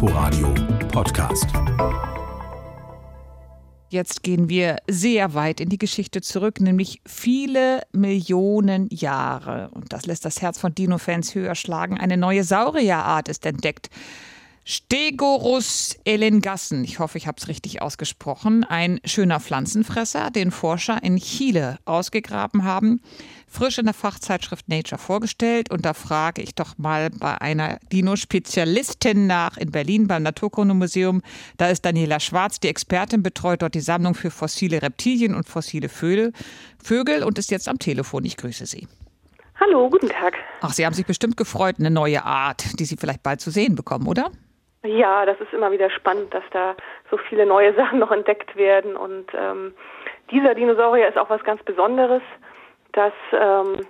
Inforadio Podcast. Jetzt gehen wir sehr weit in die Geschichte zurück, nämlich viele Millionen Jahre. Und das lässt das Herz von Dino-Fans höher schlagen. Eine neue Saurierart ist entdeckt. Stegorus elengassen, ich hoffe, ich habe es richtig ausgesprochen, ein schöner Pflanzenfresser, den Forscher in Chile ausgegraben haben, frisch in der Fachzeitschrift Nature vorgestellt. Und da frage ich doch mal bei einer Dino-Spezialistin nach in Berlin beim Naturkundemuseum. Da ist Daniela Schwarz, die Expertin, betreut dort die Sammlung für fossile Reptilien und fossile Vögel, und ist jetzt am Telefon. Ich grüße Sie. Hallo, guten Tag. Ach, Sie haben sich bestimmt gefreut, eine neue Art, die Sie vielleicht bald zu sehen bekommen, oder? Ja, das ist immer wieder spannend, dass da so viele neue Sachen noch entdeckt werden. Und ähm, dieser Dinosaurier ist auch was ganz Besonderes. Das ähm,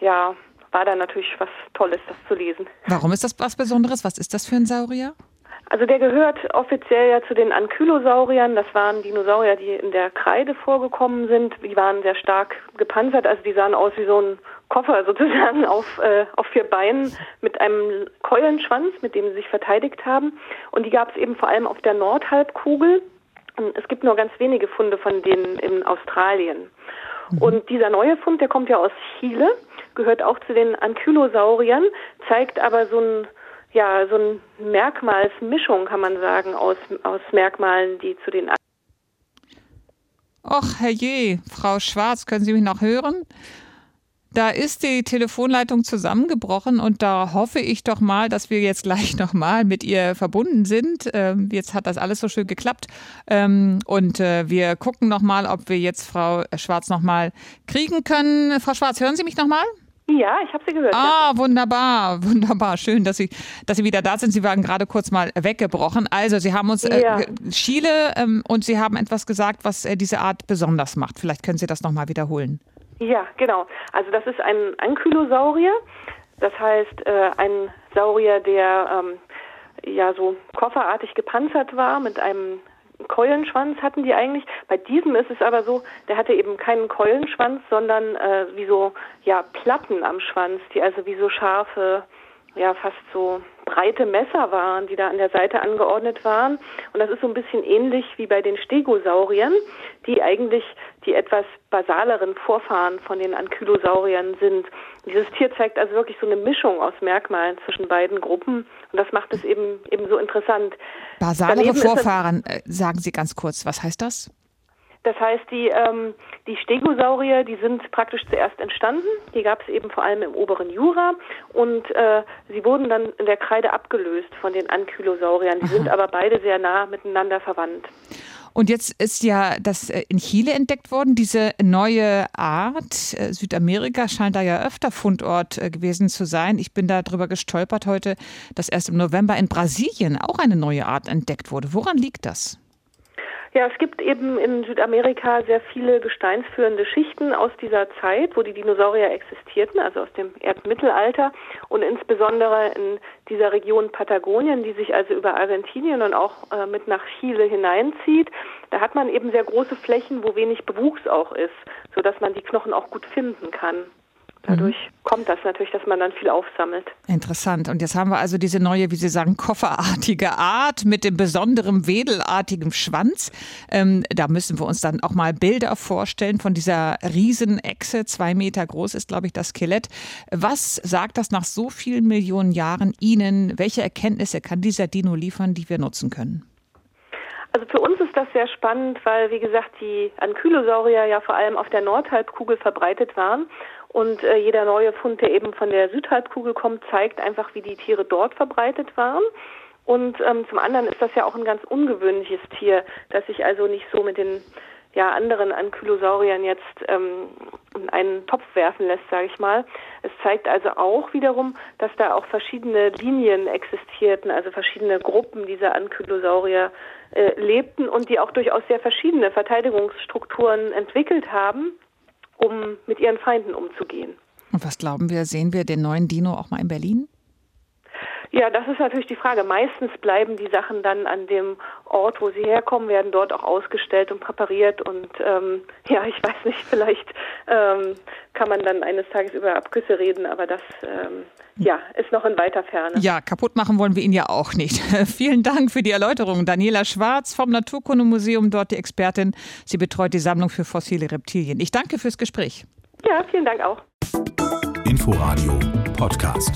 ja, war da natürlich was Tolles, das zu lesen. Warum ist das was Besonderes? Was ist das für ein Saurier? Also der gehört offiziell ja zu den Ankylosauriern. Das waren Dinosaurier, die in der Kreide vorgekommen sind. Die waren sehr stark gepanzert, also die sahen aus wie so ein Koffer sozusagen auf, äh, auf vier Beinen mit einem Keulenschwanz, mit dem sie sich verteidigt haben. Und die gab es eben vor allem auf der Nordhalbkugel. Es gibt nur ganz wenige Funde von denen in Australien. Mhm. Und dieser neue Fund, der kommt ja aus Chile, gehört auch zu den Ankylosauriern, zeigt aber so ein ja, so eine Merkmalsmischung, kann man sagen, aus, aus Merkmalen, die zu den. Och, herrje, Frau Schwarz, können Sie mich noch hören? Da ist die Telefonleitung zusammengebrochen und da hoffe ich doch mal, dass wir jetzt gleich nochmal mit ihr verbunden sind. Ähm, jetzt hat das alles so schön geklappt ähm, und äh, wir gucken nochmal, ob wir jetzt Frau Schwarz nochmal kriegen können. Frau Schwarz, hören Sie mich nochmal? Ja, ich habe Sie gehört. Ah, ja. wunderbar, wunderbar. Schön, dass Sie, dass Sie wieder da sind. Sie waren gerade kurz mal weggebrochen. Also, Sie haben uns äh, ja. Chile ähm, und Sie haben etwas gesagt, was äh, diese Art besonders macht. Vielleicht können Sie das nochmal wiederholen. Ja, genau. Also das ist ein Ankylosaurier. Das heißt, äh, ein Saurier, der ähm, ja so kofferartig gepanzert war mit einem Keulenschwanz hatten die eigentlich. Bei diesem ist es aber so, der hatte eben keinen Keulenschwanz, sondern äh, wie so ja Platten am Schwanz, die also wie so scharfe ja fast so breite Messer waren, die da an der Seite angeordnet waren. Und das ist so ein bisschen ähnlich wie bei den Stegosauriern, die eigentlich die etwas basaleren Vorfahren von den Ankylosauriern sind. Dieses Tier zeigt also wirklich so eine Mischung aus Merkmalen zwischen beiden Gruppen und das macht es eben eben so interessant. Basalere Vorfahren, äh, sagen Sie ganz kurz, was heißt das? Das heißt, die, ähm, die Stegosaurier, die sind praktisch zuerst entstanden. Die gab es eben vor allem im oberen Jura und äh, sie wurden dann in der Kreide abgelöst von den Ankylosauriern. Die Aha. sind aber beide sehr nah miteinander verwandt. Und jetzt ist ja das äh, in Chile entdeckt worden, diese neue Art. Äh, Südamerika scheint da ja öfter Fundort äh, gewesen zu sein. Ich bin darüber gestolpert heute, dass erst im November in Brasilien auch eine neue Art entdeckt wurde. Woran liegt das? Ja, es gibt eben in Südamerika sehr viele gesteinsführende Schichten aus dieser Zeit, wo die Dinosaurier existierten, also aus dem Erdmittelalter und insbesondere in dieser Region Patagonien, die sich also über Argentinien und auch äh, mit nach Chile hineinzieht. Da hat man eben sehr große Flächen, wo wenig Bewuchs auch ist, sodass man die Knochen auch gut finden kann. Dadurch mhm. kommt das natürlich, dass man dann viel aufsammelt. Interessant. Und jetzt haben wir also diese neue, wie Sie sagen, kofferartige Art mit dem besonderen wedelartigen Schwanz. Ähm, da müssen wir uns dann auch mal Bilder vorstellen von dieser Riesenechse. Zwei Meter groß ist, glaube ich, das Skelett. Was sagt das nach so vielen Millionen Jahren Ihnen? Welche Erkenntnisse kann dieser Dino liefern, die wir nutzen können? Also für uns ist das sehr spannend, weil, wie gesagt, die Ankylosaurier ja vor allem auf der Nordhalbkugel verbreitet waren. Und äh, jeder neue Fund, der eben von der Südhalbkugel kommt, zeigt einfach, wie die Tiere dort verbreitet waren. Und ähm, zum anderen ist das ja auch ein ganz ungewöhnliches Tier, das sich also nicht so mit den ja, anderen Ankylosauriern jetzt ähm, in einen Topf werfen lässt, sage ich mal. Es zeigt also auch wiederum, dass da auch verschiedene Linien existierten, also verschiedene Gruppen dieser Ankylosaurier äh, lebten und die auch durchaus sehr verschiedene Verteidigungsstrukturen entwickelt haben um mit ihren Feinden umzugehen. Und was glauben wir, sehen wir den neuen Dino auch mal in Berlin? Ja, das ist natürlich die Frage. Meistens bleiben die Sachen dann an dem Ort, wo sie herkommen, werden dort auch ausgestellt und präpariert. Und ähm, ja, ich weiß nicht, vielleicht ähm, kann man dann eines Tages über Abgüsse reden, aber das ähm, ja, ist noch in weiter Ferne. Ja, kaputt machen wollen wir ihn ja auch nicht. Vielen Dank für die Erläuterung. Daniela Schwarz vom Naturkundemuseum, dort die Expertin. Sie betreut die Sammlung für fossile Reptilien. Ich danke fürs Gespräch. Ja, vielen Dank auch. Inforadio Podcast.